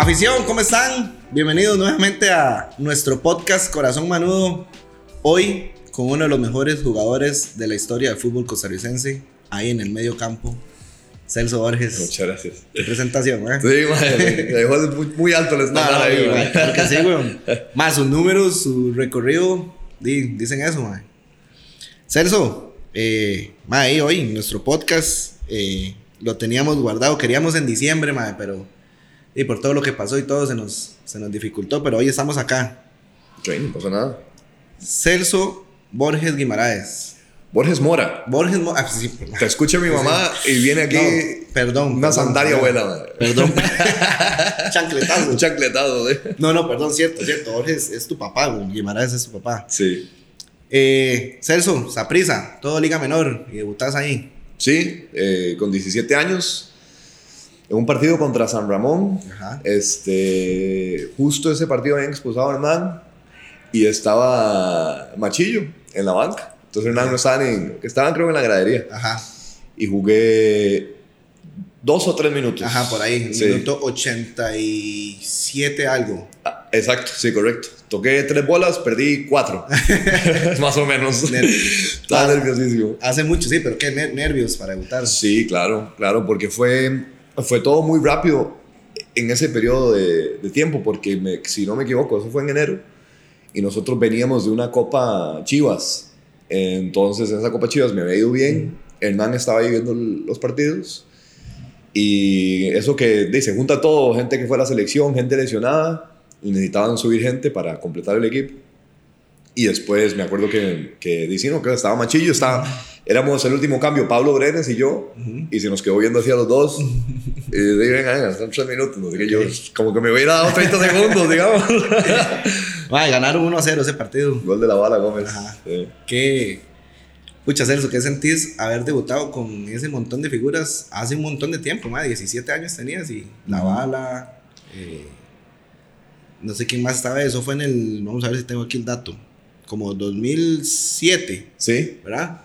Afición, ¿cómo están? Bienvenidos nuevamente a nuestro podcast Corazón Manudo. Hoy con uno de los mejores jugadores de la historia del fútbol costarricense, ahí en el medio campo, Celso Borges. Muchas gracias. Qué presentación, ¿eh? Sí, madre, dejó muy, muy alto el estándar no, ahí, no, madre. claro que sí, weón. Más sus números, su recorrido, di- dicen eso, man. Celso, eh, ma, ahí hoy nuestro podcast eh, lo teníamos guardado, queríamos en diciembre, ma, pero y por todo lo que pasó y todo se nos, se nos dificultó, pero hoy estamos acá. Ok, no pasa nada. Celso Borges Guimaraes. Borges Mora. Borges, Mo- ah, sí, Te escucha mi mamá y viene aquí No, perdón. una sandalia madre. Perdón. Chancletazo. Un chancletado, ¿eh? No, no, perdón, cierto, cierto. Borges es tu papá. Guimaraes es tu papá. Sí. Eh, Celso, Saprisa, todo Liga Menor, y debutás ahí. Sí, eh, con 17 años, en un partido contra San Ramón. Ajá. Este, justo ese partido habían expulsado a Hernán y estaba Machillo en la banca. Entonces Hernán no estaba ni, que estaban creo en la gradería. Ajá, Y jugué dos o tres minutos. ajá, por ahí. Sí. Minuto 87 algo. Ah, Exacto, sí, correcto. Toqué tres bolas, perdí cuatro. Más o menos. Estaba nerviosísimo. Hace mucho, sí, pero qué ner- nervios para debutar. Sí, claro, claro, porque fue, fue todo muy rápido en ese periodo de, de tiempo, porque me- si no me equivoco, eso fue en enero, y nosotros veníamos de una Copa Chivas. Entonces, en esa Copa Chivas me había ido bien, Hernán estaba ahí viendo los partidos, y eso que dice, junta todo, gente que fue a la selección, gente lesionada, y necesitaban subir gente para completar el equipo. Y después me acuerdo que, que diciendo que estaba Machillo, estaba, éramos el último cambio, Pablo Brenes y yo, y se nos quedó viendo hacia los dos. y dije, venga, venga, están tres minutos. No yo, como que me hubiera dado 30 segundos, digamos. Ay, ganaron 1 a 0 ese partido. Gol de la bala, Gómez. Ajá. Sí. ¿Qué, pucha Celso, qué sentís haber debutado con ese montón de figuras hace un montón de tiempo, ma? 17 años tenías y La Bala, eh, no sé quién más estaba, eso fue en el, vamos a ver si tengo aquí el dato, como 2007, Sí, ¿verdad?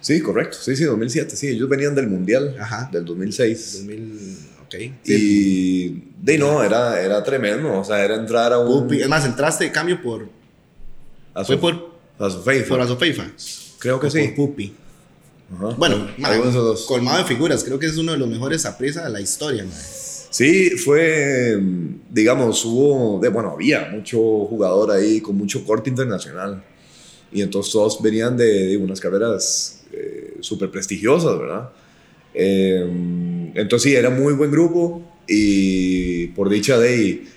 sí, correcto. Sí, sí, 2007. Sí, ellos venían del Mundial Ajá. del 2006. 2000, ok. Y de no, era, era tremendo. O sea, era entrar a un. Pupi, es más, entraste de cambio por, fue por, a su Facebook. por Azofeifa. Creo que O sí. Por Pupi. Ajá. Bueno, ma, alguno de esos dos. colmado de figuras, creo que es uno de los mejores aprisa de la historia, ma. Sí, fue, digamos, hubo, de, bueno, había mucho jugador ahí con mucho corte internacional. Y entonces todos venían de, de unas carreras eh, súper prestigiosas, ¿verdad? Eh, entonces sí, era muy buen grupo y por dicha de ahí,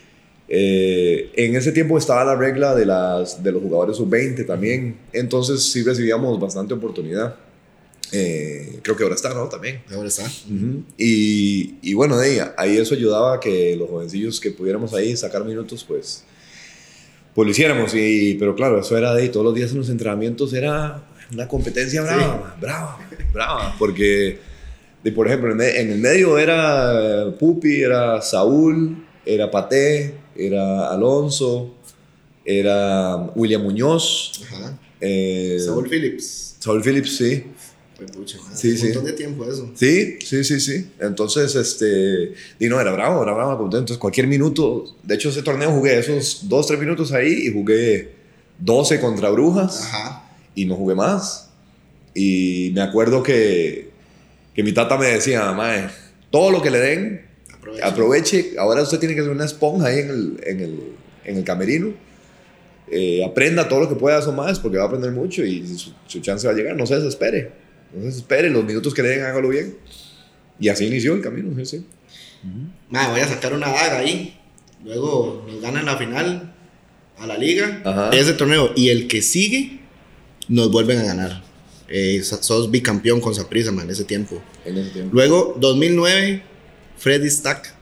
eh, en ese tiempo estaba la regla de, las, de los jugadores sub-20 también. Entonces sí recibíamos bastante oportunidad. Eh, creo que ahora está, ¿no? También. Ahora está. Y, y bueno, ahí, ahí eso ayudaba a que los jovencillos que pudiéramos ahí sacar minutos, pues, pues lo hiciéramos. Y, pero claro, eso era de ahí, todos los días en los entrenamientos era una competencia brava, brava, brava. Porque, de, por ejemplo, en el- en el medio era Pupi, era Saúl, era Paté, era Alonso, era William Muñoz. Ajá. eh, Saúl Phillips. Saúl Phillips, sí. Pucha, Sí, un sí. montón de tiempo eso. Sí, sí, sí, sí. Entonces, este, y no, era bravo, era bravo. contento. Entonces, cualquier minuto, de hecho, ese torneo jugué esos dos, tres minutos ahí y jugué 12 contra Brujas Ajá. y no jugué más. Y me acuerdo que, que mi tata me decía, mae, todo lo que le den, Aprovecha. aproveche. Ahora usted tiene que ser una esponja ahí en el, en el, en el camerino. Eh, aprenda todo lo que pueda eso más porque va a aprender mucho y su, su chance va a llegar. No se desespere. No se desespere. Los minutos que le den, hágalo bien. Y así inició el camino. Sí, sí. Ma, voy a sacar una daga ahí. Luego nos ganan la final a la liga. Ajá. Ese torneo. Y el que sigue, nos vuelven a ganar. Eh, so- sos bicampeón con Saprissa, man, ese tiempo. En ese tiempo. Luego, 2009, Freddy Stack.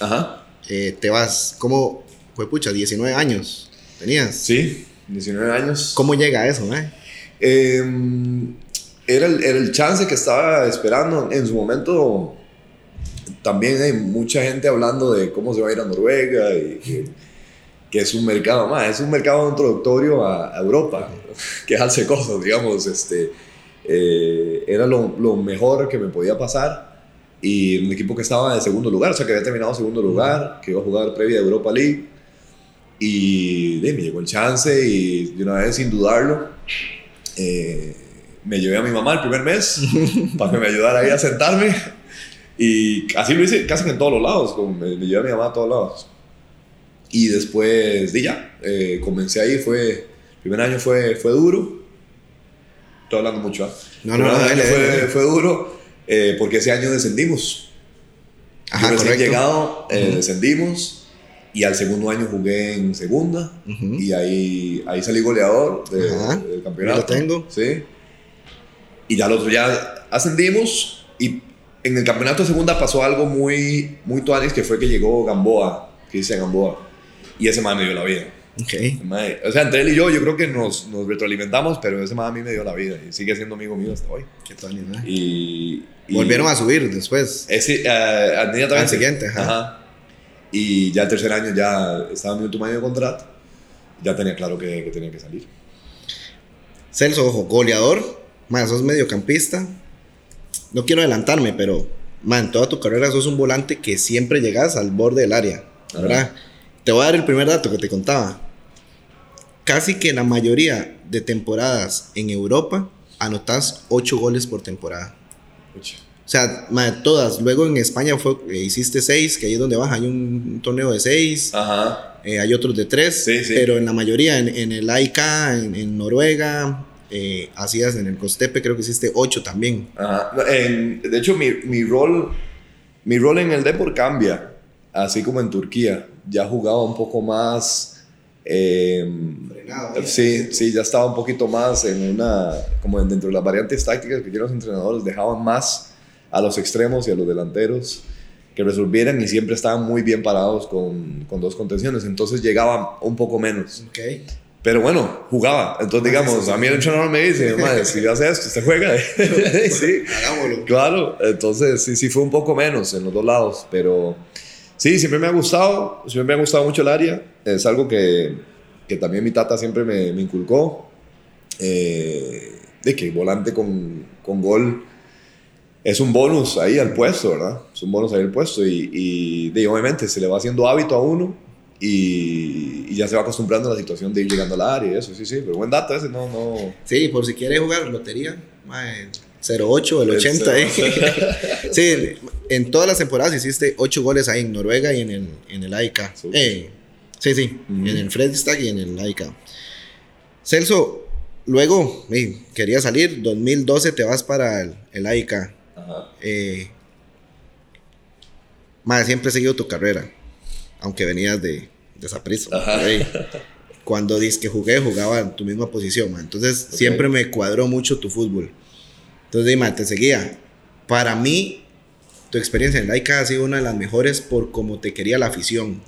Ajá. eh, te vas. ¿Cómo fue, pucha? 19 años tenías. Sí, 19 años. ¿Cómo llega eso, eh? Eh, era, el, era el chance que estaba esperando. En su momento también hay mucha gente hablando de cómo se va a ir a Noruega y que, que es un mercado más, es un mercado introductorio a, a Europa, que hace cosas, digamos, este, eh, era lo, lo mejor que me podía pasar. y un equipo que estaba en segundo lugar, o sea, que había terminado segundo lugar, que iba a jugar previa de Europa League. Y de, me llegó el chance y de una vez, sin dudarlo, eh, me llevé a mi mamá el primer mes para que me ayudara ahí a sentarme. Y así lo hice casi en todos los lados, como me, me, llevé a mi mamá a todos lados. Y después de ya, eh, comencé ahí, fue, el primer año fue, fue duro. Estoy hablando mucho, ¿eh? No, no, no, dale, fue, dale. fue duro eh, porque ese año descendimos. Ajá, Yo correcto. llegado, eh, Ujú. descendimos y al segundo año jugué en segunda Ujú. y ahí, ahí salí goleador de- del campeonato. lo tengo. Sí. Y ya al otro ya ascendimos y en el campeonato de segunda pasó algo muy, muy tuanis que fue que llegó Gamboa, Cristian Gamboa. Y ese man me dio la vida. Ok. Ese mae- o sea, entre él y yo, yo creo que nos, nos retroalimentamos, pero ese man a mí me dio la vida y sigue siendo amigo mío hasta hoy. Qué tuanis, ¿no? Y, y- Volvieron a subir después. ese, eh, inmediatamente. Al siguiente, ajá. Y ya el tercer año ya estaba en mi último año de contrato. Ya tenía claro que, que tenía que salir. Celso, ojo, goleador. Más, sos mediocampista. No quiero adelantarme, pero, man, toda tu carrera sos un volante que siempre llegas al borde del área. ¿Verdad? Te voy a dar el primer dato que te contaba. Casi que la mayoría de temporadas en Europa anotas 8 goles por temporada. O sea, man, todas. Luego en España fue, eh, hiciste 6, que ahí es donde vas. Hay un, un torneo de 6. Ajá. Eh, hay otros de tres, Sí, sí. pero en la mayoría, en, en el AIK, en, en Noruega, eh, hacías en el Costepe, creo que hiciste ocho también. Ajá. En- de hecho, mi, mi rol mi rol en el Depor cambia. Así como en Turquía. Ya jugaba un poco más. eh, Sí, sí, ya estaba un poquito más en una, como dentro de las variantes tácticas que los entrenadores dejaban más a los extremos y a los delanteros que resolvieran y siempre estaban muy bien parados con, con dos contenciones, entonces llegaban un poco menos. Ok. Pero bueno, jugaba. Entonces, digamos, a mí el entrenador me dice, "Mae, si hace esto, usted juega. sí, Hagámoslo. Claro, entonces sí, sí fue un poco menos en los dos lados, pero sí, siempre me ha gustado, siempre me ha gustado mucho el área, es algo que, que también mi tata siempre me, me inculcó, eh, de que volante con, con gol es un bonus ahí al puesto, ¿verdad? Es un bonus ahí al puesto y, y de, obviamente se le va haciendo hábito a uno y, y ya se va acostumbrando a la situación de ir llegando al área y eso, sí, sí, pero buen dato ese, no, no... Sí, por si quiere jugar lotería, mae, 08, el El 80. ¿eh? 08. sí, en todas las temporadas hiciste ocho goles ahí en Noruega y en el, en el AIK. Eh, sí, sí, en el Fredstag y en el AIK. Celso, luego eh, quería salir, 2012 te vas para el, el AIK. Ajá. Eh, mae, siempre he seguido tu carrera, aunque venías de, de Saprissa. Ajá. Ey, Cuando que jugué, jugaba en tu misma posición, mae. Entonces Ok. siempre me cuadró mucho tu fútbol. Entonces, dime, te seguía. Para mí, tu experiencia en Laika ha sido una de las mejores por cómo te quería la afición.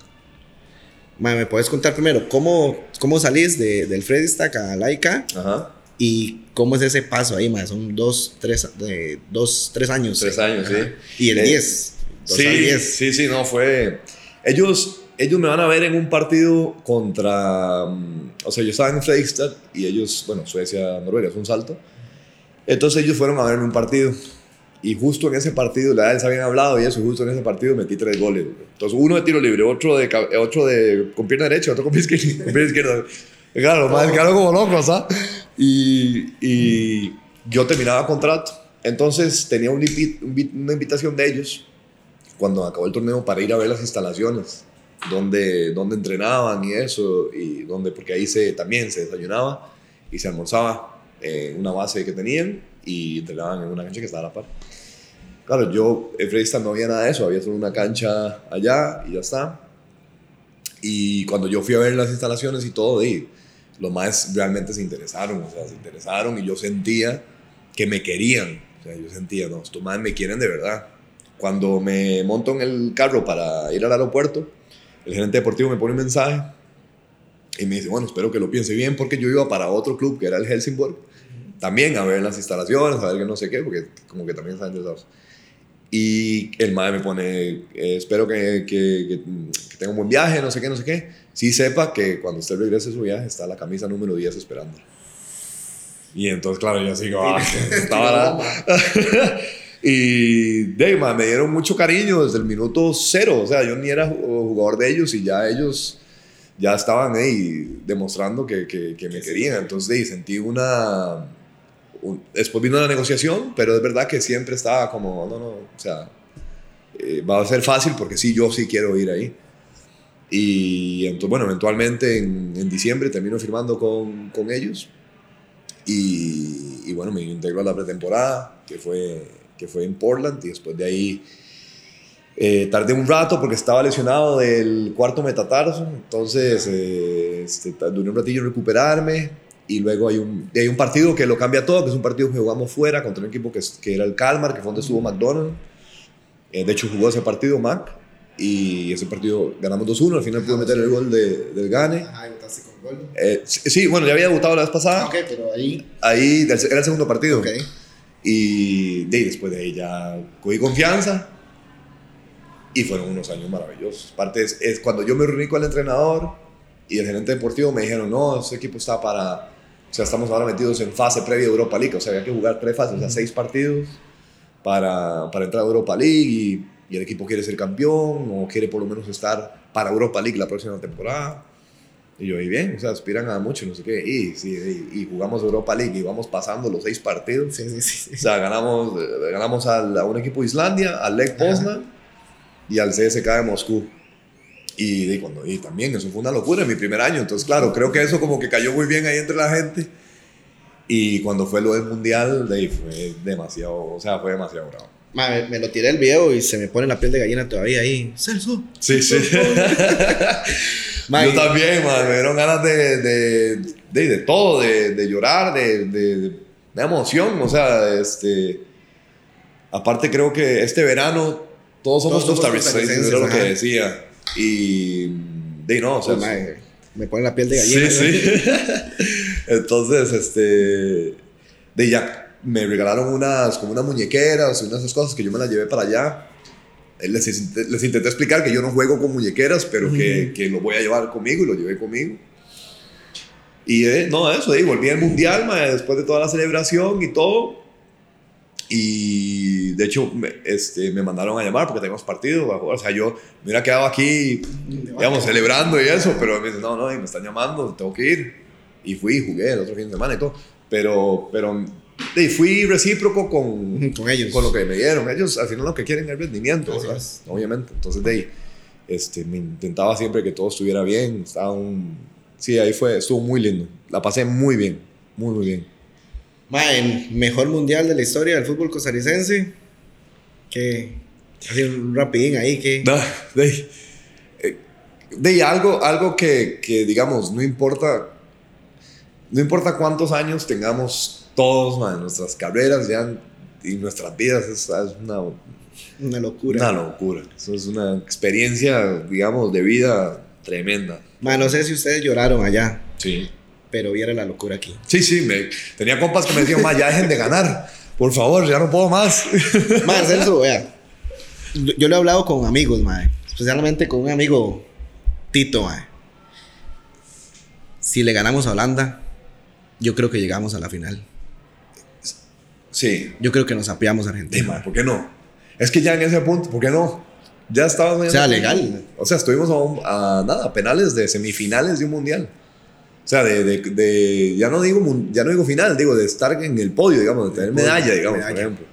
Mae, ¿Me puedes contar primero cómo, cómo salís de, del Freddy Stack a Laika Ajá. y cómo es ese paso ahí, mae? Son dos, tres, de, dos, tres años. Tres eh. años, Ajá. sí. Y el Eh, 10. Dos al Sí, 10. sí, sí, no, fue... Ellos, ellos me van a ver en un partido contra... mm, O sea, yo estaba en Fredrikstad y ellos, bueno, Suecia, Noruega, es un salto. Entonces ellos fueron a verme un partido. Y justo en ese partido, la les habían hablado y eso, justo en ese partido metí tres goles. güey. Entonces, uno de tiro libre, otro de, otro de con pierna derecha, otro con pie izquierdo. Con pierna izquierda. Claro, más claro como locos, ¿ah? Y, y yo terminaba contrato. Entonces tenía un una invitación de ellos cuando acabó el torneo para ir a ver las instalaciones, donde, donde entrenaban y eso, y donde, porque ahí se, también se desayunaba y se almorzaba en una base que tenían y entrenaban en una cancha que estaba a la par. Claro, yo Fredrikstad no había nada de eso, había solo una cancha allá y ya está. Y cuando yo fui a ver las instalaciones y todo, y los más realmente se interesaron, o sea, se interesaron y yo sentía que me querían. O sea, yo sentía, no, estos más me quieren de verdad. Cuando me monto en el carro para ir al aeropuerto, el gerente deportivo me pone un mensaje y me dice, bueno, espero que lo piense bien porque yo iba para otro club que era el Helsingborg, también a ver las instalaciones, a ver que no sé qué, porque como que también están interesados. Y el madre me pone, eh, espero que, que, que, que tenga un buen viaje, no sé qué, no sé qué. Sí sepa que cuando usted regrese de su viaje está la camisa número 10 esperando. Y entonces, claro, yo como, ah, estaba la... Y de, me dieron mucho cariño desde el minuto cero. O sea, yo ni era jugador de ellos y ya ellos ya estaban ahí demostrando que, que, que me querían. Entonces de, sentí una... un- después vino la negociación, pero es verdad que siempre estaba como, no, no, o sea, eh, va a ser fácil porque sí, yo sí quiero ir ahí. Y entonces, bueno, eventualmente en, en diciembre termino firmando con, con ellos. Y, y bueno, me integro a la pretemporada, que fue, que fue en Portland. Y después de ahí eh, tardé un rato porque estaba lesionado del cuarto metatarso. Entonces eh, este, duré un ratillo en recuperarme. Y luego hay un, hay un partido que lo cambia todo, que es un partido que jugamos fuera contra un equipo que, que era el Calmar, que fue donde estuvo McDonald. Eh, de hecho, jugó ese partido Mac. Y ese partido ganamos 2-1. Al final pude meter el gol de- del Gane. Votaste con gol. Eh, sí, bueno, ya había debutado la vez pasada. Ah, ok, pero ahí. Ahí era el segundo partido. Ok. Y de después de ahí ya cogí confianza. Y fueron unos años maravillosos. Parte es, es cuando yo me reuní con el entrenador y el gerente deportivo me dijeron, no, ese equipo está para... O sea, estamos ahora metidos en fase previa de Europa League. O sea, había que jugar tres fases, o sea, seis partidos para, para entrar a Europa League. Y, y el equipo quiere ser campeón o quiere por lo menos estar para Europa League la próxima temporada. Y yo, y bien, o sea, aspiran a mucho, no sé qué. Y, sí, y, y jugamos Europa League y vamos pasando los seis partidos. Sí, sí, sí. O sea, ganamos, eh, ganamos al- a un equipo de Islandia, al Lech Poznan y al CSK de Moscú. Y, de cuando, y también eso fue una locura en mi primer año. Entonces, claro, creo que eso como que cayó muy bien ahí entre la gente. Y cuando fue lo del mundial, de ahí fue demasiado, o sea, fue demasiado bravo. Ma, me, me lo tiré el video y se me pone la piel de gallina todavía ahí. Celso. Sí, sí. Ma, Yo también, man, me dieron ganas de, de, de, de todo, de, de llorar, de, de, de emoción, o sea, este, aparte creo que este verano todos somos costarricenses, era lo que decía, y de no, o sea, Pues, ma, me pone la piel de gallina. sí, sí, entonces, este, de ya, me regalaron unas, como unas muñequeras, unas esas cosas que yo me las llevé para allá, les, les intenté explicar que yo no juego con muñequeras, pero que, que lo voy a llevar conmigo y lo llevé conmigo. Y eh, no, eso, eh, volví al mundial ma, después de toda la celebración y todo. Y de hecho, me, este, me mandaron a llamar porque teníamos partido. O sea, yo me hubiera quedado aquí, digamos, celebrando y eso, pero me dicen, no, no, me están llamando, tengo que ir. Y fui, jugué el otro fin de semana y todo. Pero, pero y fui recíproco con, Con ellos. con lo que me dieron. Ellos al final lo que quieren es rendimiento. Obviamente. Entonces, de ahí, este, me intentaba siempre que todo estuviera bien. Estaba un... Sí, ahí fue, estuvo muy lindo. La pasé muy bien, muy, muy bien. Ma, el mejor mundial de la historia del fútbol costarricense. Que. Así un rapidín ahí que. No, de, ahí, eh, de algo, algo que, que, digamos, no importa, no importa cuántos años tengamos todos man, nuestras carreras ya y nuestras vidas, es, es una, Una locura. una locura. Eso es una experiencia, digamos, de vida tremenda. Ma, no sé si ustedes lloraron allá, Sí. pero viera la locura aquí. Sí, sí, me, tenía compas que me decían, ma, ya dejen de ganar. Por favor, ya no puedo más. Ma, Celso, vea. Yo, yo lo he hablado con amigos, ma. Especialmente con un amigo Tito, ma. Si le ganamos a Holanda, yo creo que llegamos a la final. Sí. Yo creo que nos apiamos a Sí, Argentina. ¿por qué no? Es que ya en ese punto, ¿por qué no? Ya estábamos... O sea, legal. O sea, estuvimos a, un- a nada, penales de semifinales de un mundial. O sea, de, de, de- ya, no digo, ya no digo final, digo de estar en el podio, digamos, de tener medalla, digamos, medalla. por ejemplo.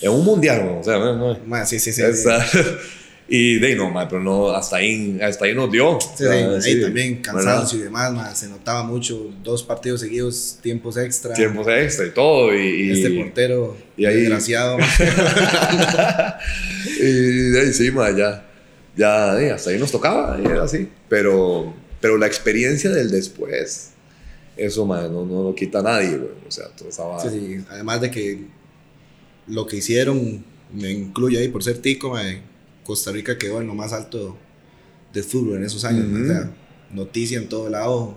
En un mundial, o sea, no, no. Sí, sí, sí. Esa- y de ahí no, ma, pero no, hasta ahí, hasta ahí nos dio. Sí, O sea, ahí sí, también ¿verdad? cansancio y demás, ma, se notaba mucho, dos partidos seguidos, tiempos extra. Tiempos extra y todo. Y, y, Este portero, y ahí- desgraciado. y de ahí sí, ma, ya, ya, hasta ahí nos tocaba, y era así. Pero, pero la experiencia del después, eso, ma, no, no lo quita nadie, güey. O sea, todo estaba... Sí, sí, Además de que lo que hicieron, me incluye ahí por ser tico, ma, Costa Rica quedó en lo más alto de fútbol en esos años. o sea, noticia en todo lado.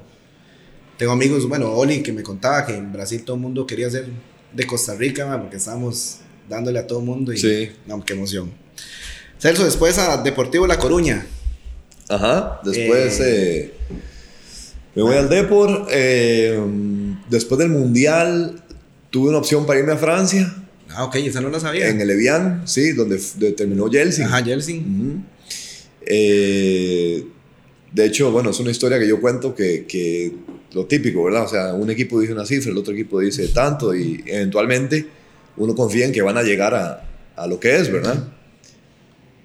Tengo amigos, bueno, Oli, que me contaba que en Brasil todo el mundo quería ser de Costa Rica, porque estábamos dándole a todo el mundo y Sí. no, qué emoción. Celso, después a Deportivo La Coruña. Ajá, después Eh. eh, me voy al Depor. eh, después del Mundial tuve una opción para irme a Francia, Ah, ok, esa no la sabía. En el Evian, sí, donde, donde terminó Chelsea. Ajá, Chelsea. Ujú. Eh, de hecho, bueno, es una historia que yo cuento que, que lo típico, ¿verdad? O sea, un equipo dice una cifra, el otro equipo dice tanto y eventualmente uno confía en que van a llegar a, a lo que es, ¿verdad?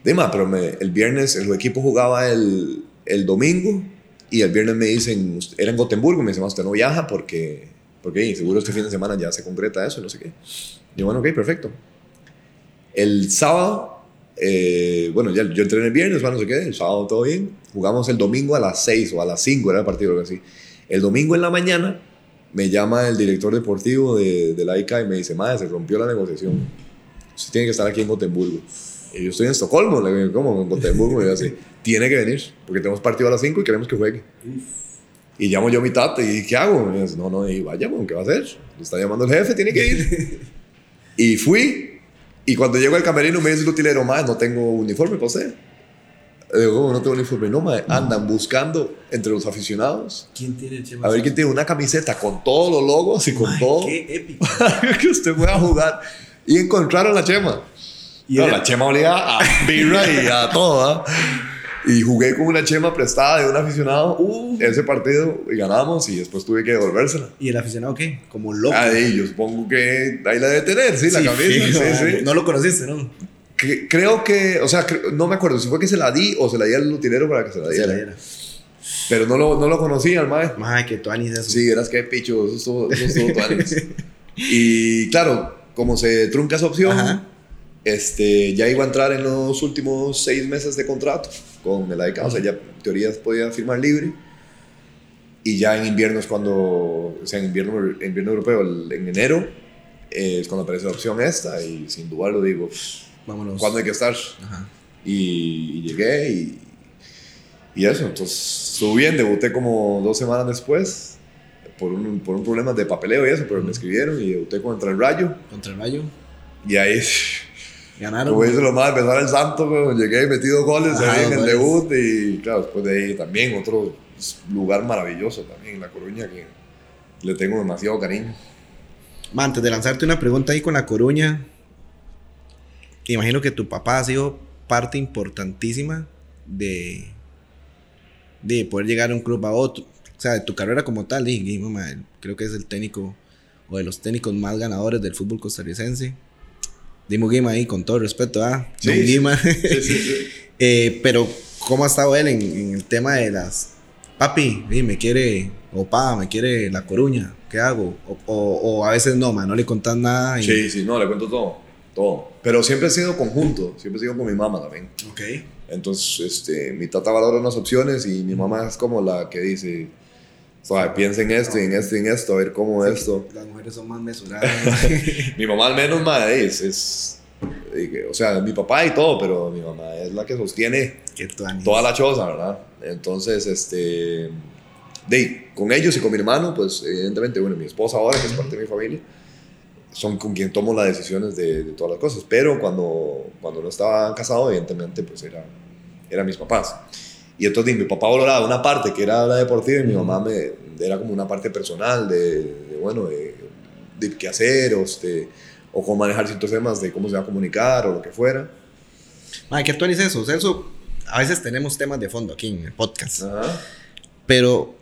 Dima, pero me- el viernes el equipo jugaba el, el domingo y el viernes me dicen, "Usted- era en Gotemburgo, me dicen, "Ah, usted no viaja porque, porque "y seguro este fin de semana ya se concreta eso, no sé qué. Yo, bueno, ok, perfecto. El sábado, eh, bueno, ya, yo entrené el viernes, bueno, no sé qué, el sábado todo bien. Jugamos el domingo a las 6 o a las 5, era el partido, algo así. El domingo en la mañana me llama el director deportivo de, de la ICA y me dice, madre, se rompió la negociación. Usted tiene que estar aquí en Gotemburgo. Y yo estoy en Estocolmo, le digo, ¿cómo? En Gotemburgo. Y yo así, tiene que venir, porque tenemos partido a las 5 y queremos que juegue. Y llamo yo a mi tata y ¿qué hago? Y dice, no, no, y vaya, ¿qué va a hacer? Le está llamando el jefe, tiene que ir. y fui. Y cuando llego al camerino me dice el utilero, más no tengo uniforme para usted. Le digo, ¿cómo no tengo uniforme? No, mae, andan buscando entre los aficionados ¿Quién tiene Chema? a ver quién tiene una camiseta con todos los logos y con Ay, todo Qué épico. que usted pueda jugar. Y encontraron la chema. Y No, la chema olía a birra y a todo. ¿ah? Y jugué con una chema prestada de un aficionado Uh. ese partido y ganamos y después tuve que devolvérsela. ¿Y el aficionado qué? Como loco. Ahí, yo supongo que ahí la debe tener, sí, la Sí, camisa. fijo, sí, sí. No lo conociste, ¿no? Que- creo que, o sea, no me acuerdo si fue que se la di o se la di al utilero para que se la Se diera. la diera. Pero no lo, no lo conocía el mae. Ay, que tú anís eso. Sí, eras que picho, eso estuvo, eso estuvo tuanis. Y claro, como se trunca esa opción, Ajá. este, ya iba a entrar en los últimos seis meses de contrato con el AICA, o sea, ya en teoría podía firmar libre. Y ya en invierno es cuando, o sea, en invierno, en invierno europeo, el- en enero, eh, es cuando aparece la opción esta y sin duda lo digo, pff, Vámonos. ¿cuándo hay que estar? Ajá. Y, y llegué y, y eso, entonces estuvo bien, debuté como dos semanas después por un, por un problema de papeleo y eso, pero me escribieron y debuté contra el Rayo Contra el Rayo. y ahí, Ganaron. como dice lo más, empezar el santo, weón, llegué metido goles Ajá, ahí en el debut y claro, después de ahí también otro lugar maravilloso también, La Coruña, que le tengo demasiado cariño. Ma, antes de lanzarte una pregunta ahí con La Coruña, imagino que tu papá ha sido parte importantísima de, de poder llegar a un club a otro. O sea, de tu carrera como tal, y, y, ma, creo que es el técnico o de los técnicos más ganadores del fútbol costarricense. Dimo Guima ahí, con todo respeto, ¿ah? Don sí. Guima. Sí, sí, sí. Eh, pero, ¿cómo ha estado él en, en el tema de las... Papi, me quiere, o pa, me quiere La Coruña, ¿qué hago? O, o- o a veces no, man, no le contás nada. Y... Sí, sí, no, le cuento todo, todo. Pero siempre he sido conjunto, siempre he sido con mi mamá también. Ok. Entonces, este, mi tata valora unas opciones y mi mamá es como la que dice, o sea, piensa en esto y en esto y en esto, a ver cómo esto. Las mujeres son más mesuradas. Mi mamá al menos, madre, es, es, o sea, mi papá y todo, pero mi mamá es la que sostiene toda la choza, ¿verdad? Entonces, este, de, con ellos y con mi hermano, pues evidentemente, bueno, mi esposa ahora, que es parte de mi familia, son con quien tomo las decisiones de, de todas las cosas. Pero cuando, cuando no estaba casado, evidentemente, pues era, eran mis papás. Y entonces mi papá valoraba una parte que era la deportiva y mi mamá me, era como una parte personal de, de, bueno, de, de qué hacer o, este, o cómo manejar ciertos temas de cómo se va a comunicar o lo que fuera. Ma, ¿qué tú Ani, eso? Celso, a veces tenemos temas de fondo aquí en el podcast. Ajá. Pero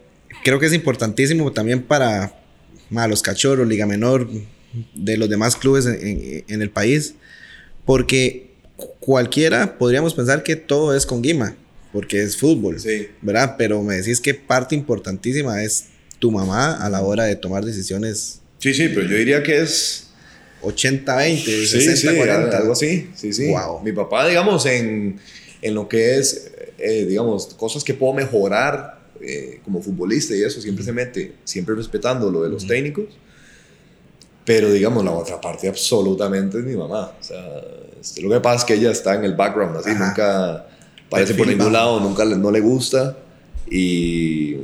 creo que es importantísimo también para ma, los cachorros, Liga Menor, de los demás clubes en, en- en el país. Porque cu- cualquiera podríamos pensar que todo es con Guima, porque es fútbol, Sí. ¿verdad? Pero me decís que parte importantísima es tu mamá a la hora de tomar decisiones Sí, sí, pero yo diría que es 80-20, Sí, 60-40. sí, algo así. Sí, sí. Wow. Mi papá, digamos, en, en lo que es, eh, digamos, cosas que puedo mejorar eh, como futbolista y eso, siempre se mete, siempre respetando lo de los técnicos. Pero, digamos, la otra parte absolutamente es mi mamá. O sea, lo que pasa es que ella está en el background, así, Ajá. nunca parece por ningún lado, nunca le- no le gusta. Y,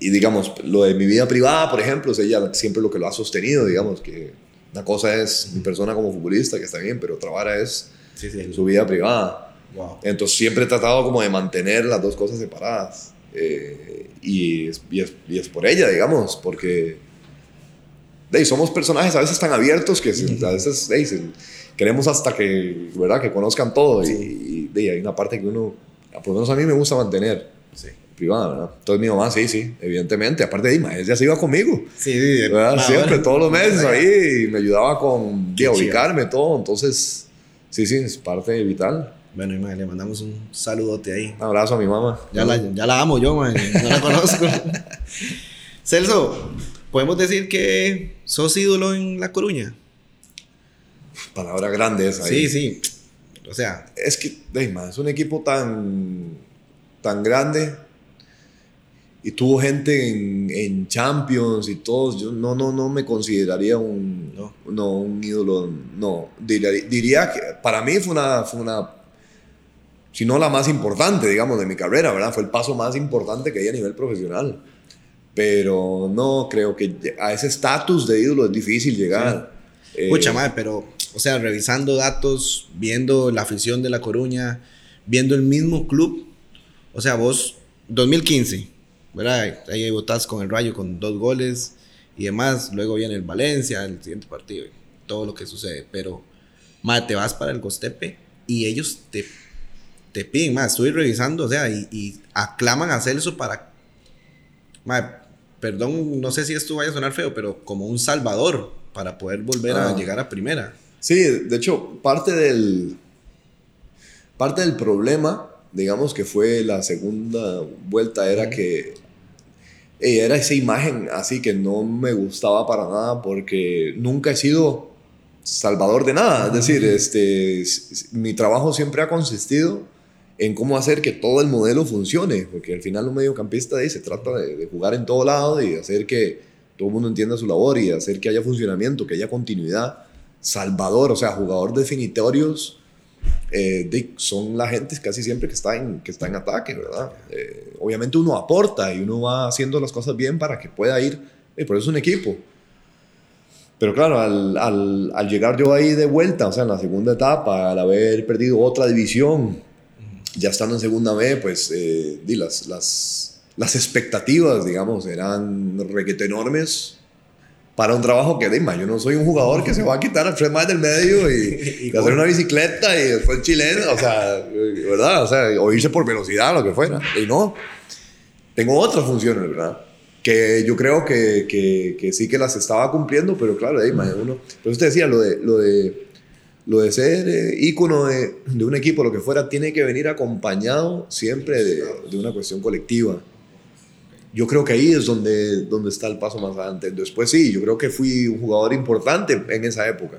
y, digamos, lo de mi vida privada, por ejemplo, es ella siempre lo que lo ha sostenido, digamos, que una cosa es mi persona como futbolista, que está bien, pero otra vara es Sí, sí. su vida privada. Wow. Entonces siempre he tratado como de mantener las dos cosas separadas. Eh, y, es, y, es, y es por ella, digamos, porque de, somos personajes a veces tan abiertos que a veces de, queremos hasta que, ¿verdad? que conozcan todo y, y, hay una parte que uno, por lo menos a mí me gusta mantener. Sí privada, ¿verdad? Entonces mi mamá, sí, sí, evidentemente. Aparte de Ima, ella se iba conmigo. Sí, sí. Siempre, todos los meses ahí, y me ayudaba con a ubicarme, todo. Entonces, sí, sí, es parte vital. Bueno, Ima, le mandamos un saludote ahí. Un abrazo a mi mamá. Ya, la, ya la amo yo, man. no la conozco. Celso, ¿podemos decir que sos ídolo en La Coruña? Palabra grande esa. Sí, sí. O sea. Es que, Ima, es un equipo tan, tan grande y tuvo gente en, en, Champions y todos, yo no, no, no me consideraría un, no. no un ídolo, no. Diría, diría, que para mí fue una, fue una, si no la más importante, digamos, de mi carrera, ¿verdad? Fue el paso más importante que hay a nivel profesional. Pero no creo que a ese estatus de ídolo es difícil llegar. Sí. Eh, madre, pero, o sea, revisando datos, viendo la afición de La Coruña, viendo el mismo club, o sea, vos, 2015 ¿verdad? Ahí votás con el Rayo con dos goles y demás. Luego viene el Valencia, el siguiente partido, todo lo que sucede. Pero, madre, te vas para el Costepe y ellos te, te piden, más estoy revisando, o sea, y, aclaman a Celso para, madre, perdón, no sé si esto vaya a sonar feo, pero como un salvador para poder volver a ah. llegar a primera. Sí, de hecho, parte del, parte del problema digamos que fue la segunda vuelta, era que era esa imagen así que no me gustaba para nada porque nunca he sido salvador de nada. Es decir, este, mi trabajo siempre ha consistido en cómo hacer que todo el modelo funcione, porque al final un mediocampista se trata de, jugar en todo lado y hacer que todo el mundo entienda su labor y hacer que haya funcionamiento, que haya continuidad. Salvador, o sea, jugador definitorios eh, son la gente casi siempre que está en, que está en ataque, ¿verdad? Eh, obviamente uno aporta y uno va haciendo las cosas bien para que pueda ir, eh, por eso es un equipo. Pero claro, al, al, llegar yo ahí de vuelta, o sea, en la segunda etapa, al haber perdido otra división, ya estando en segunda B, pues di, las, las, las expectativas, digamos, eran requete enormes para un trabajo que, Dima, yo no soy un jugador que se va a quitar al tres más del medio y, hacer una bicicleta y después chileno, o sea, ¿verdad? O sea, o irse por velocidad, lo que fuera. Y no, tengo otras funciones, ¿verdad? Que yo creo que, que, que sí que las estaba cumpliendo, pero claro, Dima, uno. Pero usted decía, lo de, lo de, lo de ser eh, ícono de, de, un equipo, lo que fuera, tiene que venir acompañado siempre de, de una cuestión colectiva yo creo que ahí es donde, donde está el paso más adelante. Después sí, yo creo que fui un jugador importante en esa época.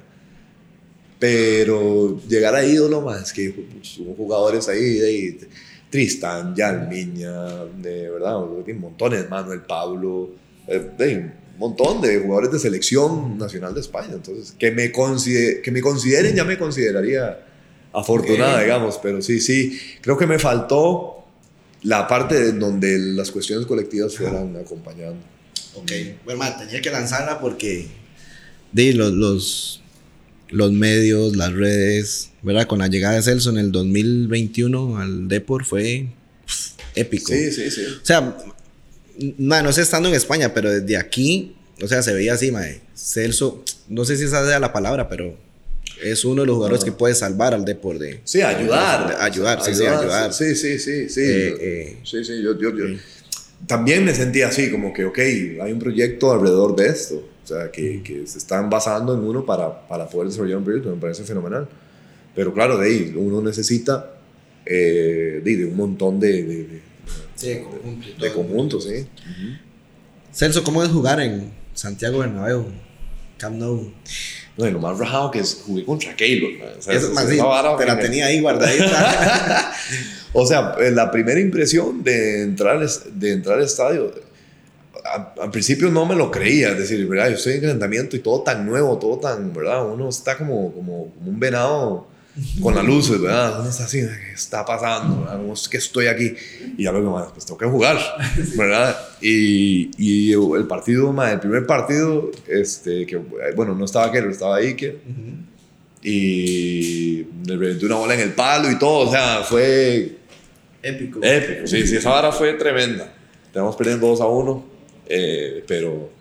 Pero llegar a ídolo más que pues, hubo jugadores ahí, de, Tristan, Yalmiña, de verdad, montones, Manuel Pablo, eh, de, un montón de jugadores de selección nacional de España. Entonces, que me, que me consideren ya me consideraría afortunada, digamos, pero sí, sí, creo que me faltó la parte donde las cuestiones colectivas fueran acompañando. Ok, bueno, tenía que lanzarla porque de los, los, los, medios, las redes, ¿verdad? Con la llegada de Celso en el 2021 al Deport fue épico. Sí, sí, sí. O sea, no sé estando en España, pero desde aquí, o sea, se veía así, mae. Celso, no sé si esa sea la palabra, pero es uno de los jugadores que puede salvar al deporte. Sí, ayudar. ayudar, sí, sí, ayudar. Sí, sí, sí, sí. Eh, eh, sí, sí, yo, yo, yo también me sentía así, como que, ok, hay un proyecto alrededor de esto. O sea, que, que se están basando en uno para, para poder desarrollar un proyecto, me parece fenomenal. Pero claro, de ahí uno necesita eh, de, de, un montón de, de, sí, de conjuntos, sí. Celso, ¿cómo es jugar en Santiago Bernabéu? Camp Nou. No, y lo más rajado que es jugué contra Keylor. O sea, es más, sí, te la tenía ahí guardadita. o sea, eh, la primera impresión de entrar, de entrar al estadio, al principio no me lo creía, es decir, ¿verdad? Yo estoy en calentamiento y todo tan nuevo, todo tan, ¿verdad? Uno está como, como, como un venado con las luces, ¿verdad? Uno está así, ¿qué está pasando? ¿verdad? es que estoy aquí? Y ya luego, más, pues tengo que jugar, ¿verdad? Y, y el partido, más, el primer partido, este, que, bueno, no estaba Keller, estaba Iker. Y le reventó una bola en el palo y todo, o sea, fue... Épico. Épico, sí, sí, esa vara fue tremenda. Tenemos perdiendo 2 a 1, eh, pero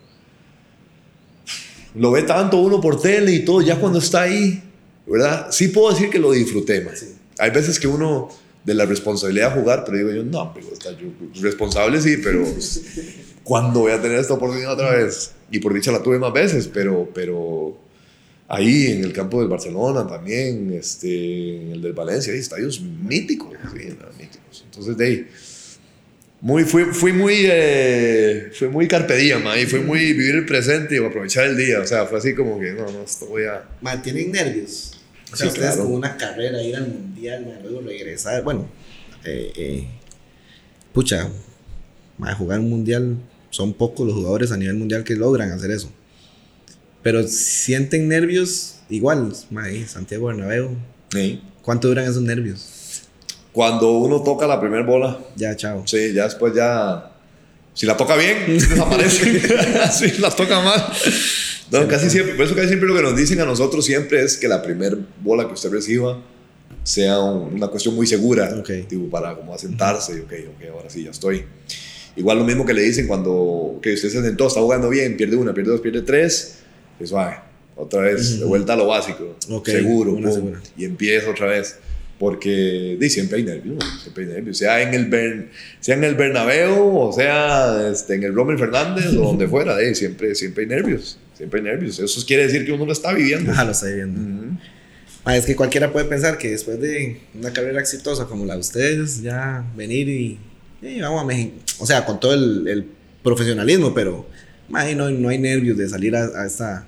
lo ve tanto uno por tele y todo, ya cuando está ahí, ¿verdad? Sí puedo decir que lo disfruté, man. Hay veces que uno de la responsabilidad de jugar, pero digo yo, no, pero está yo responsable sí, pero ¿cuándo voy a tener esta oportunidad otra vez? Y por dicha la tuve más veces, pero, pero ahí en el campo del Barcelona también, este, en el del Valencia, hay estadios míticos, sí, míticos. Entonces, de ahí, muy, fui, fui muy, eh, fui muy carpe diem ahí, fue muy vivir el presente y aprovechar el día, o sea, fue así como que, no, no, esto voy a... ¿Mantienen nervios? O sea, Sí, ustedes claro. con una carrera, ir al mundial, luego regresar. Bueno, eh, eh, pucha, jugar un mundial, son pocos los jugadores a nivel mundial que logran hacer eso. Pero sienten nervios igual, ma, ahí, Santiago Bernabéu. Sí. ¿Cuánto duran esos nervios? Cuando uno toca la primera bola, Ya, chao. Sí, ya después ya. Si la toca bien, desaparece. si la toca mal. No, casi siempre. Por eso casi siempre lo que nos dicen a nosotros siempre es que la primera bola que usted reciba sea un- una cuestión muy segura. Ok. Tipo, para como asentarse. Ok, ok, ahora sí, ya estoy. Igual lo mismo que le dicen cuando que usted se sentó, está jugando bien, pierde una, pierde dos, pierde tres. Es suave. Otra vez, de vuelta a lo básico. Ok, seguro, pum, y empieza otra vez. Porque siempre hay nervios, siempre hay nervios. Sea en el, Bern, sea en el Bernabéu o sea este, en el Rommel Fernández o donde fuera, di, siempre, siempre hay nervios. Siempre hay nervios. Eso quiere decir que uno lo está viviendo. Ajá, lo estoy viendo. Ujú. Ma, es que cualquiera puede pensar que después de una carrera exitosa como la de ustedes, ya venir y, y vamos a México. O sea, con todo el, el profesionalismo, pero ma, ahí no, no hay nervios de salir a, a esta,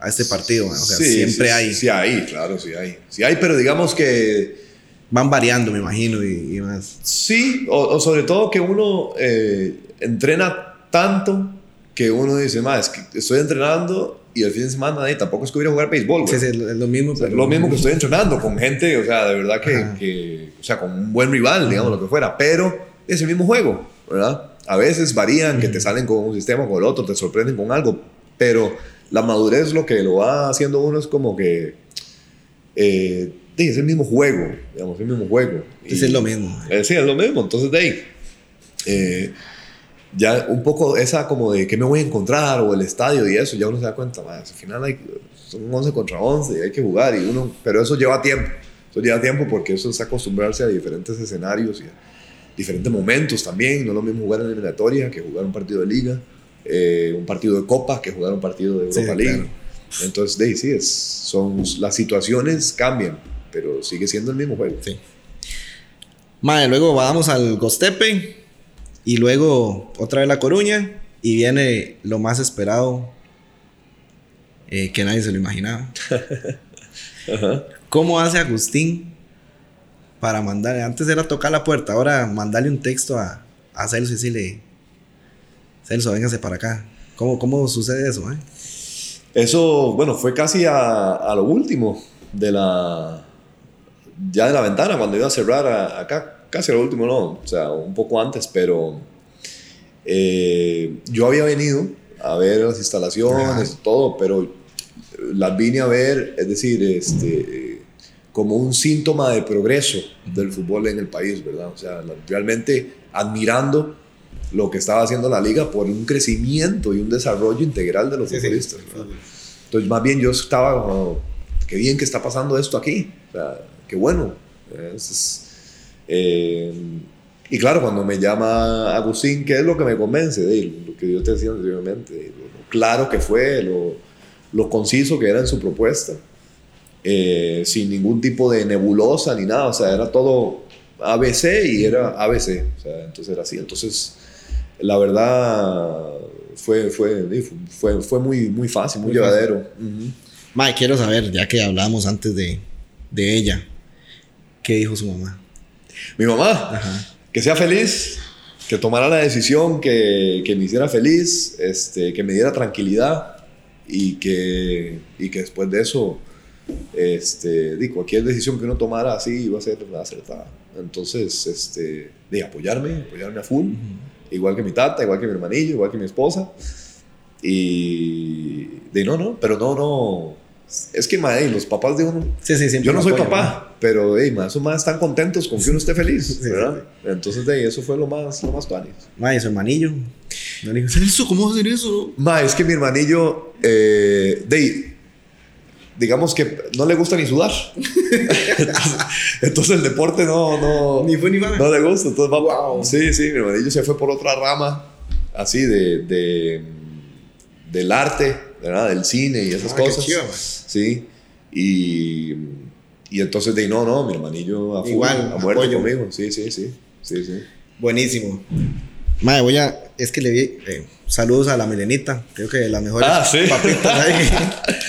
a este partido. ma. O sea, Sí, siempre sí, hay. Sí hay, claro, sí hay. Sí hay, pero digamos que Van variando, me imagino, y, y más. sí, o, o sobre todo que uno eh, entrena tanto que uno dice, más, es que estoy entrenando y el fin de semana eh, tampoco es que hubiera a jugar béisbol. Sí, güey". sí, es lo mismo. O sea, pero- lo mismo que estoy entrenando con gente, o sea, de verdad que, Ajá. que- o sea, con un buen rival, digamos, lo que fuera, pero es el mismo juego, ¿verdad? A veces varían, que te salen con un sistema o con el otro, te sorprenden con algo, pero la madurez lo que lo va haciendo uno es como que eh, es el mismo juego, digamos, es el mismo juego. Sí, es lo mismo. Eh, sí, es lo mismo, entonces de ahí. eh, ya un poco esa como de qué me voy a encontrar o el estadio y eso, ya uno se da cuenta, más al final hay, son 11 contra 11 y hay que jugar y uno, pero eso lleva tiempo, eso lleva tiempo porque eso es acostumbrarse a diferentes escenarios y a diferentes momentos también, no es lo mismo jugar en eliminatoria que jugar un partido de liga, eh, un partido de copa que jugar un partido de Sí, Europa League. claro. Entonces, de ahí sí, es, son, las situaciones cambian, pero sigue siendo el mismo juego. Sí. Madre, luego vamos al Gostepe y luego otra vez La Coruña y viene lo más esperado eh, que nadie se lo imaginaba. Ajá. ¿Cómo hace Agustín para mandarle? Antes era tocar la puerta, ahora mandarle un texto a, a Celso y decirle, Celso, véngase para acá. ¿Cómo, cómo sucede eso? eh? Eso, bueno, fue casi a, a lo último de la. Ya de la ventana, cuando iba a cerrar a- acá, casi a lo último, no, o sea, un poco antes, pero eh, yo había venido a ver las instalaciones, todo, pero las vine a ver, es decir, este, como un síntoma de progreso del fútbol en el país, ¿verdad? O sea, realmente admirando lo que estaba haciendo la liga por un crecimiento y un desarrollo integral de los futbolistas. ¿verdad? Entonces, más bien yo estaba como, qué bien que está pasando esto aquí, o sea, qué bueno. Es- es, eh, y claro, cuando me llama Agustín, ¿qué es lo que me convence de él? Lo que yo te decía anteriormente, lo claro que fue, lo, lo conciso que era en su propuesta, eh, sin ningún tipo de nebulosa ni nada, o sea, era todo ABC y era ABC, o sea, entonces era así. Entonces, la verdad fue, fue, fue, fue muy, muy fácil, muy, llevadero. Mae, quiero saber, ya que hablamos antes de, de ella, ¿qué dijo su mamá? Mi mamá, Ajá. que sea feliz, que tomara la decisión que, que me hiciera feliz, este, que me diera tranquilidad y que, y que después de eso, este, di, cualquier decisión que uno tomara así iba a ser acertada. Entonces, este, de apoyarme, apoyarme a full, igual que mi tata, igual que mi hermanillo, igual que mi esposa. Y de no, no, pero no, no. Es que, mae, los papás de uno, Sí, sí, siempre yo no soy apoyan, papá, pero hey, ma, esos más están contentos con que uno esté feliz, Sí, ¿verdad? Entonces, de ahí, eso fue lo más, lo más tuanis. Mae, su hermanillo. No le digo, ¿cómo vas a hacer eso? Ma, es que mi hermanillo, eh, de, digamos que no le gusta ni sudar. entonces, entonces el deporte no, no, Ni fue ni va. no le gusta. Entonces va, Wow. Sí, sí, mi hermanillo se fue por otra rama, así de, de- del arte, ¿verdad? Del cine y esas Ah, qué cosas. chiva, ma. Sí. Y, y entonces de no, no, mi hermanillo a full, Igual, a muerte apoyo. conmigo. Sí, sí, sí. Sí, sí. Buenísimo. Madre, voy a. Es que le vi. eh, saludos a la Milenita. Creo que las mejores Ah, sí. papitas ahí.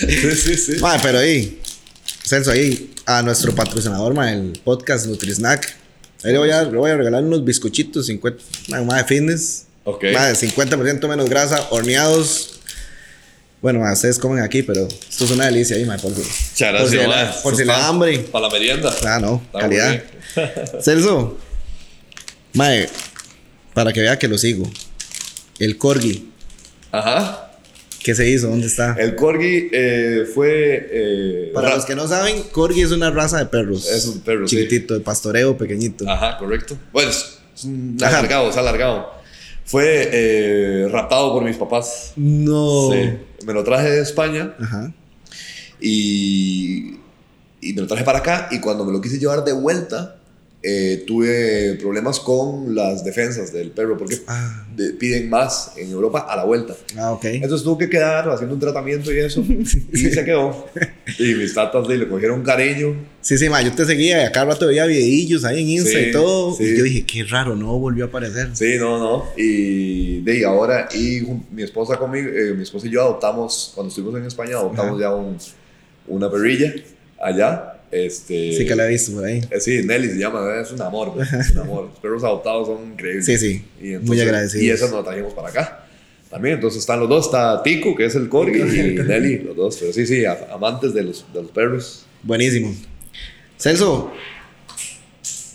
Sí, sí, sí. Madre, pero ahí. Celso, ahí. A nuestro patrocinador, madre, el podcast Nutrisnack. Ahí le voy a, le voy a regalar unos bizcochitos 50. Madre, madre, fitness. Ok. Madre, 50% menos grasa, horneados. Bueno, madre, ustedes comen aquí, pero esto es una delicia ahí, madre. Por, Muchas por si gracias, la- por si la está hambre. Para la merienda. Ah, no, Está calidad. Celso, mae, para que vea que lo sigo. El corgi, Ajá. ¿qué se hizo? ¿Dónde está? El corgi eh, fue. eh, Para ra- los que no saben, corgi es una raza de perros. Es un perro, sí. Chiquitito, de pastoreo, pequeñito. Ajá, correcto. Bueno, es, un alargado, es alargado. Fue eh, raptado por mis papás. No. Sí. Me lo traje de España Ajá. y, y me lo traje para acá. Y cuando me lo quise llevar de vuelta, eh, tuve problemas con las defensas del perro porque Ah, de- piden más en Europa a la vuelta. ah, ok. Entonces tuvo que quedar haciendo un tratamiento y eso. Y se quedó. Y mis tatas sí, le cogieron cariño. Sí, sí, mae, yo te seguía y acá rato veía videillos ahí en Insta Sí, y todo. sí. Y yo dije, qué raro, no volvió a aparecer. Sí, no, no. Y de ahí ahora, y mi esposa conmigo, eh, mi esposa y yo adoptamos, cuando estuvimos en España, adoptamos ya un, una perrilla allá. Este, Sí, que la he visto por ahí. eh, sí, Nelly se llama, es un amor, pues, es un amor. Los perros adoptados son increíbles. Sí, sí. Y Muy agradecidos. Y esas nos trajimos para acá. También, entonces están los dos, está Tico, que es el corgi, y Nelly, los dos. Pero sí, sí, amantes de los, de los perros. Buenísimo. Celso,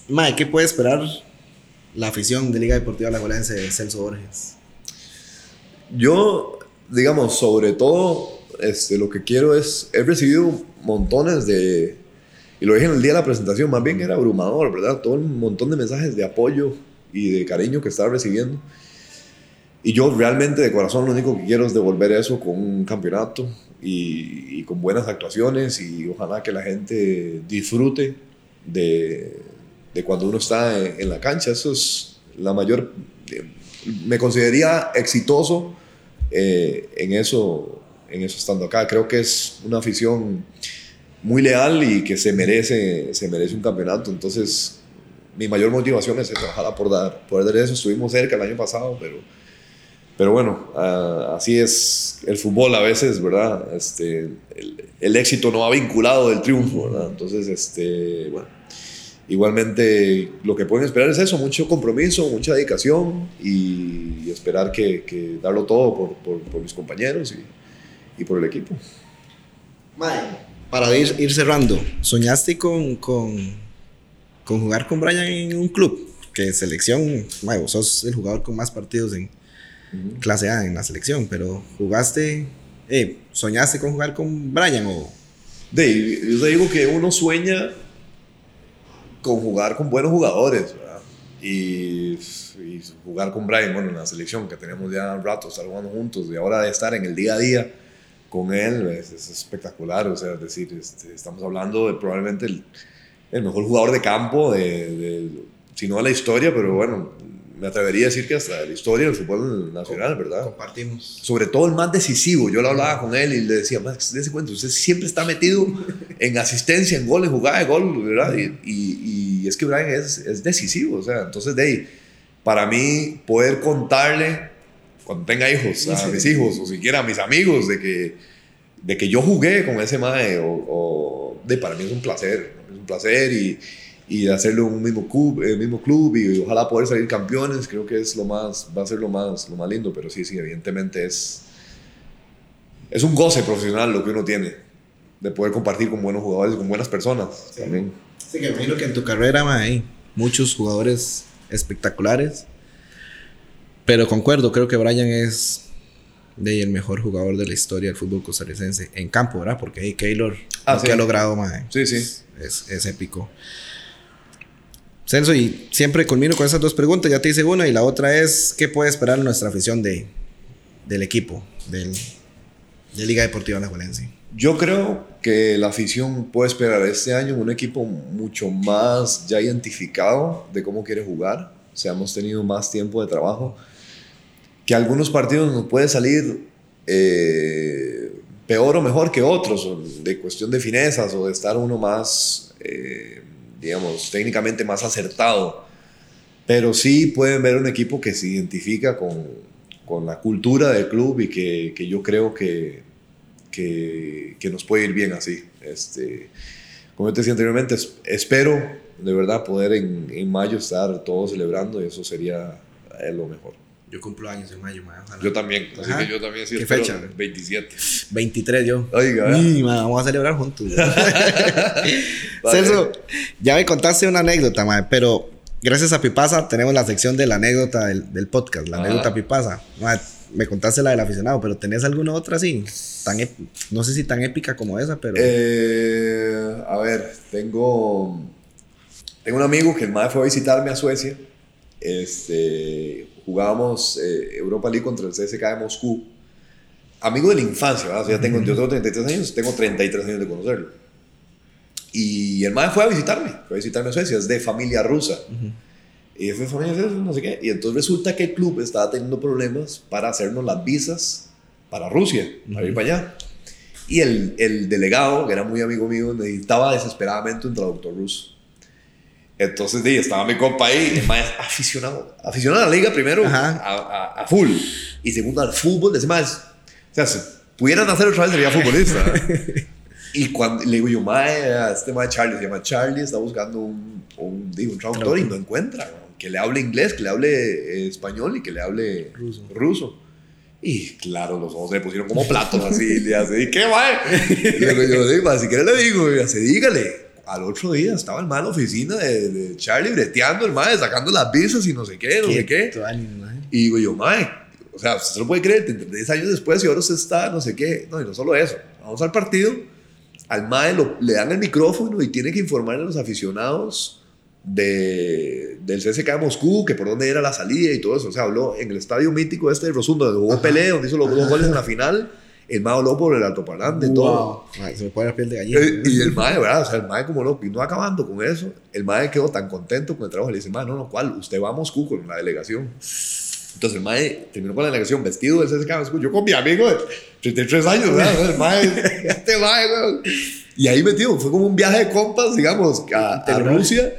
mae, ¿qué puede esperar la afición de Liga Deportiva Alajuelense de Celso Borges? Yo, digamos, sobre todo, este, lo que quiero es, he recibido montones de, y lo dije en el día de la presentación, más bien era abrumador, ¿verdad? Todo un montón de mensajes de apoyo y de cariño que estaba recibiendo. Y yo realmente de corazón lo único que quiero es devolver eso con un campeonato y, y con buenas actuaciones y ojalá que la gente disfrute de, de cuando uno está en, en la cancha. Eso es la mayor... Me consideraría exitoso eh, en, eso, en eso estando acá. Creo que es una afición muy leal y que se merece, se merece un campeonato. Entonces, mi mayor motivación es trabajar por dar, poder dar eso. Estuvimos cerca el año pasado, pero, pero bueno, ah, así es el fútbol a veces, ¿verdad? Este, el, el éxito no va vinculado del triunfo, ¿verdad? Entonces, este, bueno, igualmente lo que pueden esperar es eso, mucho compromiso, mucha dedicación y, y esperar que, que darlo todo por, por, por mis compañeros y, y por el equipo. Mae, para ir, ir cerrando, ¿soñaste con, con, con jugar con Brian en un club? Que selección, vos sos el jugador con más partidos en clase A en la selección, pero jugaste, eh, ¿soñaste con jugar con Brian o...? De, yo te digo que uno sueña con jugar con buenos jugadores, ¿verdad? Y, y jugar con Brian, bueno, en la selección que tenemos ya rato estar jugando juntos y ahora de estar en el día a día con él es, es espectacular, o sea, es decir, este, estamos hablando de probablemente el, el mejor jugador de campo, de, de, si no de la historia, pero bueno, me atrevería a decir que hasta la historia del fútbol nacional, ¿verdad? Compartimos. sobre todo el más decisivo. Yo lo hablaba con él y le decía, Max, dése cuenta, usted siempre está metido en asistencia, en gol, en jugada de gol, ¿verdad? Y, y- y es que Brian es, es decisivo, o sea, entonces de ahí, para mí, poder contarle cuando tenga hijos, a mis hijos, o siquiera a mis amigos, de que, de que yo jugué con ese mae, o, o- de, para mí es un placer, ¿no? es un placer y, y hacerlo en un mismo club, el mismo club y ojalá poder salir campeones, creo que es lo más, va a ser lo más, lo más lindo, pero sí, sí, evidentemente es, es un goce profesional lo que uno tiene, de poder compartir con buenos jugadores, con buenas personas también. Sí, que imagino que en tu carrera, mae, hay muchos jugadores espectaculares. Pero concuerdo, creo que Brian es de el mejor jugador de la historia del fútbol costarricense en campo, ¿verdad? Porque ahí Keylor Ah, lo sí. que ha logrado, mae, Sí, sí. es, es épico. Celso, y siempre culmino con esas dos preguntas. Ya te hice una y la otra es: ¿qué puede esperar nuestra afición de, del equipo, del, de Liga Deportiva Alajuelense? Yo creo que la afición puede esperar este año un equipo mucho más ya identificado de cómo quiere jugar. O sea, hemos tenido más tiempo de trabajo. Que algunos partidos nos puede salir eh, peor o mejor que otros, de cuestión de finezas o de estar uno más, eh, digamos, técnicamente más acertado. Pero sí pueden ver un equipo que se identifica con, con la cultura del club y que, que yo creo que, que, que, nos puede ir bien así. Este, como te decía anteriormente, espero de verdad poder en, en, mayo estar todos celebrando y eso sería eh, lo mejor. Yo cumplo años en mayo, man. Yo también, así Ajá. que yo también sí ¿Qué fecha? 27. 23 yo. Oiga. Y, man, vamos a celebrar juntos. Celso, ya me contaste una anécdota, man, pero gracias a Pipasa tenemos la sección de la anécdota del, del podcast, la Ajá. anécdota Pipasa. Man, me contaste la del aficionado, pero ¿tenés alguna otra así? Tan no sé si tan épica como esa, pero... Eh, a ver, tengo... Tengo un amigo que el madre fue a visitarme a Suecia. Este, jugábamos eh, Europa League contra el CSK de Moscú. Amigo de la infancia, ¿verdad? O sea, ya tengo, yo tengo 33 años, tengo 33 años de conocerlo. Y el madre fue a visitarme, fue a visitarme a Suecia, es de familia rusa. Uh -huh. Y fue familia rusa, no sé qué. Y entonces resulta que el club estaba teniendo problemas para hacernos las visas para Rusia, uh -huh. para ir para allá. Y el, el delegado, que era muy amigo mío, necesitaba desesperadamente un traductor ruso. Entonces, sí, estaba mi compa ahí, más aficionado, aficionado a la liga primero, a, a, a, full, y segundo al fútbol, es más, o sea, si pudieran hacer otra vez sería futbolista. y cuando le digo yo, mae, este mae Charlie, se llama Charlie, está buscando un, un, digo, un traductor y no encuentra, que le hable inglés, que le hable eh, español y que le hable ruso. ruso. Y claro, los ojos se pusieron como platos así, y así, ¿qué mae? Y le digo yo, si quiere le digo, y así, dígale al otro día estaba el mal en la oficina de, de, Charlie breteando, el mae, sacando las visas y no sé qué, no sé qué. Y digo yo, mae, o sea, usted lo puede creer, 10 años después y ahora usted está, no sé qué. No, y no solo eso. Vamos al partido, al mae lo, le dan el micrófono y tiene que informar a los aficionados de, del CSK de Moscú, que por dónde era la salida y todo eso. O sea, habló en el estadio mítico este de Rosundo, donde jugó Pelé, donde hizo los dos goles en la final el mae habló por el altoparlante y wow. todo. Ay, se me pone la piel de gallina. Eh, y el mae, ¿verdad? O sea, el mae como loco. Y no acabando con eso, el mae quedó tan contento con el trabajo. Le dice, mae, no, no, ¿cuál? Usted va a Moscú con la delegación. Entonces el mae terminó con la delegación vestido del CSK Moscú. Yo con mi amigo de 33 años, ¿verdad? El mae, este mae, güey. Y ahí metido, fue como un viaje de compas, digamos, a, a Rusia.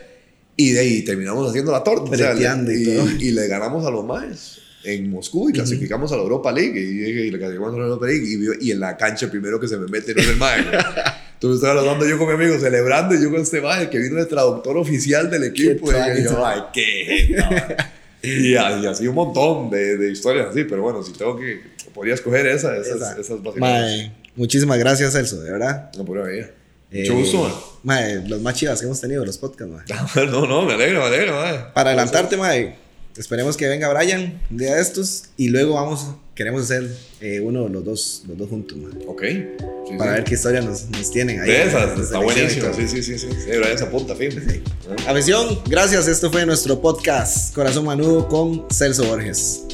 Y de ahí terminamos haciendo la torta. O sea, y, y, y, le ganamos a los maes en Moscú y clasificamos uh -huh. a la Europa League y, y, le clasificamos a la Europa League y, y, en la cancha primero que se me mete no es el mae entonces estaba hablando yo con mi amigo celebrando y yo con este mae que vino de traductor oficial del equipo y yo ay qué y, así un montón de, de, historias así pero bueno si tengo que podría escoger esa esas, esa. esas mae, muchísimas gracias Celso de verdad no pura vida mucho eh, gusto, mae. mae. Los más chivas que hemos tenido, los podcasts, mae. no, no, me alegro, me alegro, mae. Para adelantarte, mae, esperemos que venga Brian un día de estos y luego vamos, queremos hacer eh, uno de los dos, los dos juntos, man. Ok. Sí, para sí. ver qué historia nos, nos tienen ahí. De esas, está buenísimo. Sí, sí, sí, sí. sí Brian se apunta. Sí. Afición, gracias. Esto fue nuestro podcast Corazón Manudo con Celso Borges.